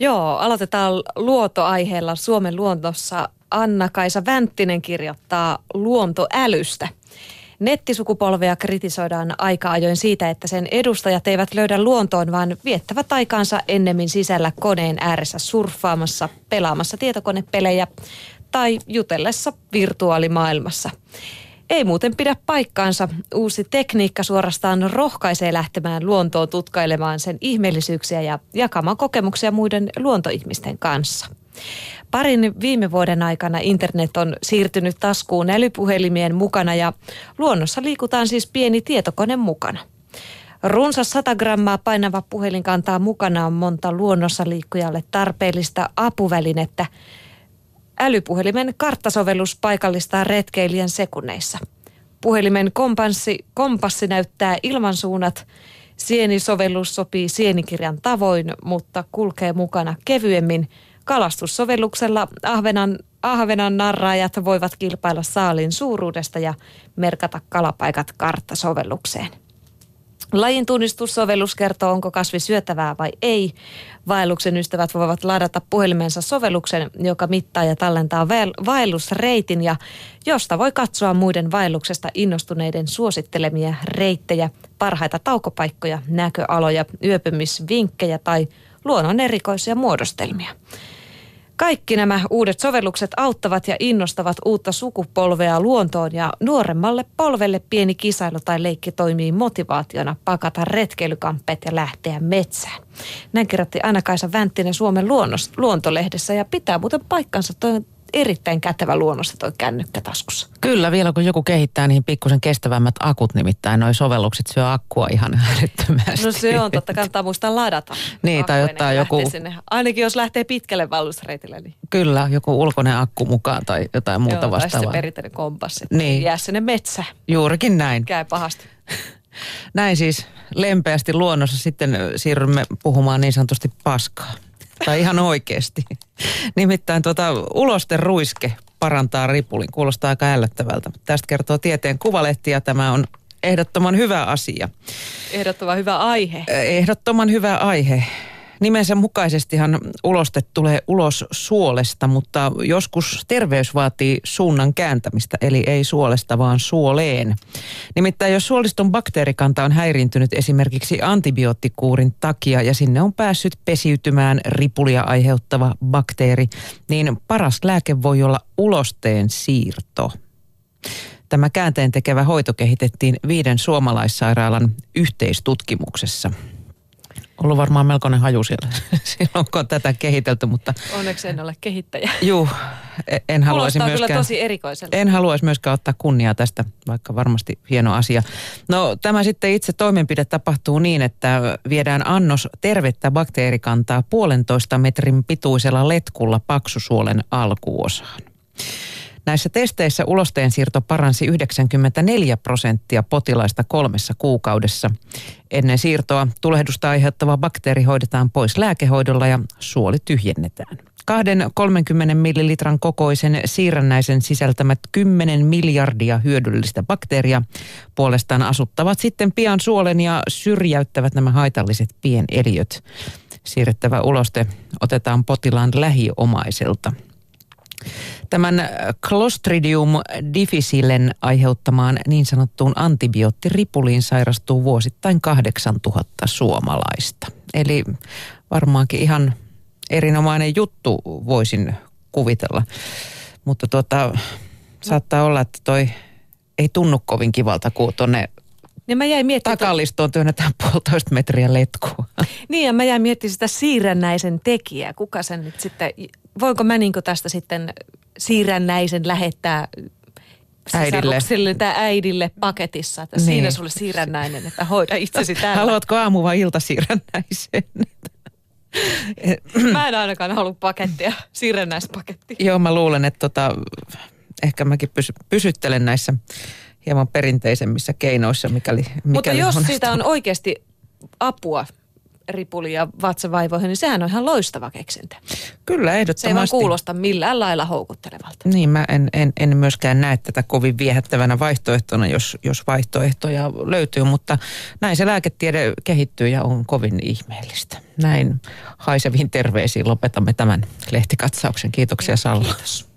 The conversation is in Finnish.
Joo, aloitetaan luotoaiheella Suomen luontossa. Anna-Kaisa Vänttinen kirjoittaa luontoälystä. Nettisukupolvea kritisoidaan aika ajoin siitä, että sen edustajat eivät löydä luontoon, vaan viettävät aikaansa ennemmin sisällä koneen ääressä surffaamassa, pelaamassa tietokonepelejä tai jutellessa virtuaalimaailmassa. Ei muuten pidä paikkaansa. Uusi tekniikka suorastaan rohkaisee lähtemään luontoon tutkailemaan sen ihmeellisyyksiä ja jakamaan kokemuksia muiden luontoihmisten kanssa. Parin viime vuoden aikana internet on siirtynyt taskuun älypuhelimien mukana ja luonnossa liikutaan siis pieni tietokone mukana. Runsas 100 grammaa painava puhelin kantaa mukanaan monta luonnossa liikkujalle tarpeellista apuvälinettä – Älypuhelimen karttasovellus paikallistaa retkeilijän sekunneissa. Puhelimen kompassi, kompassi näyttää ilmansuunnat. Sienisovellus sopii sienikirjan tavoin, mutta kulkee mukana kevyemmin. Kalastussovelluksella ahvenan, ahvenan narraajat voivat kilpailla saalin suuruudesta ja merkata kalapaikat karttasovellukseen. Lajin tunnistussovellus kertoo, onko kasvi syötävää vai ei. Vaelluksen ystävät voivat ladata puhelimensa sovelluksen, joka mittaa ja tallentaa vaellusreitin ja josta voi katsoa muiden vaelluksesta innostuneiden suosittelemia reittejä, parhaita taukopaikkoja, näköaloja, yöpymisvinkkejä tai luonnon erikoisia muodostelmia. Kaikki nämä uudet sovellukset auttavat ja innostavat uutta sukupolvea luontoon ja nuoremmalle polvelle pieni kisailu tai leikki toimii motivaationa pakata retkeilykamppeet ja lähteä metsään. Näin kirjoitti Anna-Kaisa Vänttinen Suomen luonnos, luontolehdessä ja pitää muuten paikkansa. Toi erittäin kätevä luonnossa toi kännykkä taskussa. Kyllä, vielä kun joku kehittää niihin pikkusen kestävämmät akut, nimittäin noi sovellukset syö akkua ihan älyttömästi. No se on, totta kannattaa muistaa ladata. niin, tai ottaa joku... Sinne. Ainakin jos lähtee pitkälle vaellusreitille. Niin... Kyllä, joku ulkoinen akku mukaan tai jotain muuta Joo, vastaavaa. Tai perinteinen kompassi. Niin. Jää sinne metsä. Juurikin näin. Käy pahasti. Näin siis lempeästi luonnossa sitten siirrymme puhumaan niin sanotusti paskaa. Tai ihan oikeasti. Nimittäin tuota, ulosten ruiske parantaa ripulin. Kuulostaa aika ällöttävältä. Tästä kertoo tieteen kuvalehti ja tämä on ehdottoman hyvä asia. Ehdottoman hyvä aihe. Ehdottoman hyvä aihe. Nimensä mukaisestihan uloste tulee ulos suolesta, mutta joskus terveys vaatii suunnan kääntämistä, eli ei suolesta vaan suoleen. Nimittäin jos suoliston bakteerikanta on häiriintynyt esimerkiksi antibioottikuurin takia ja sinne on päässyt pesiytymään ripulia aiheuttava bakteeri, niin paras lääke voi olla ulosteen siirto. Tämä käänteen tekevä hoito kehitettiin viiden suomalaissairaalan yhteistutkimuksessa ollut varmaan melkoinen haju siellä silloin, kun on tätä kehitelty, mutta... Onneksi en ole kehittäjä. Juu, e- en haluaisi myöskään... kyllä tosi erikoiselta. En haluaisi myöskään ottaa kunniaa tästä, vaikka varmasti hieno asia. No tämä sitten itse toimenpide tapahtuu niin, että viedään annos tervettä bakteerikantaa puolentoista metrin pituisella letkulla paksusuolen alkuosaan. Näissä testeissä ulosteen siirto paransi 94 prosenttia potilaista kolmessa kuukaudessa. Ennen siirtoa tulehdusta aiheuttava bakteeri hoidetaan pois lääkehoidolla ja suoli tyhjennetään. Kahden 30 millilitran kokoisen siirrännäisen sisältämät 10 miljardia hyödyllistä bakteeria puolestaan asuttavat sitten pian suolen ja syrjäyttävät nämä haitalliset pieneliöt. Siirrettävä uloste otetaan potilaan lähiomaiselta. Tämän Clostridium difficilen aiheuttamaan niin sanottuun antibioottoripuliin sairastuu vuosittain 8000 suomalaista. Eli varmaankin ihan erinomainen juttu voisin kuvitella. Mutta tuota, saattaa olla, että toi ei tunnu kovin kivalta, kun tuonne niin mä jäin miettimään... Takalistoon työnnetään puolitoista metriä letkua. Niin ja mä jäin miettimään sitä siirrännäisen tekijää. Kuka sen nyt sitten, voinko mä niin tästä sitten siirrännäisen lähettää äidille. tai äidille paketissa, että niin. siinä sulle siirrännäinen, että hoida itsesi täällä. Haluatko aamu vai ilta siirrännäisen? mä en ainakaan halua pakettia, siirrännäispakettia. Joo, mä luulen, että tota, ehkä mäkin pysy, pysyttelen näissä hieman perinteisemmissä keinoissa, mikäli, mikäli Mutta jos siitä on oikeasti apua ripuli ja vatsavaivoihin, niin sehän on ihan loistava keksintö. Kyllä, ehdottomasti. Se ei vaan kuulosta millään lailla houkuttelevalta. Niin, mä en, en, en myöskään näe tätä kovin viehättävänä vaihtoehtona, jos, jos vaihtoehtoja löytyy, mutta näin se lääketiede kehittyy ja on kovin ihmeellistä. Näin haiseviin terveisiin lopetamme tämän lehtikatsauksen. Kiitoksia Salla. Kiitos.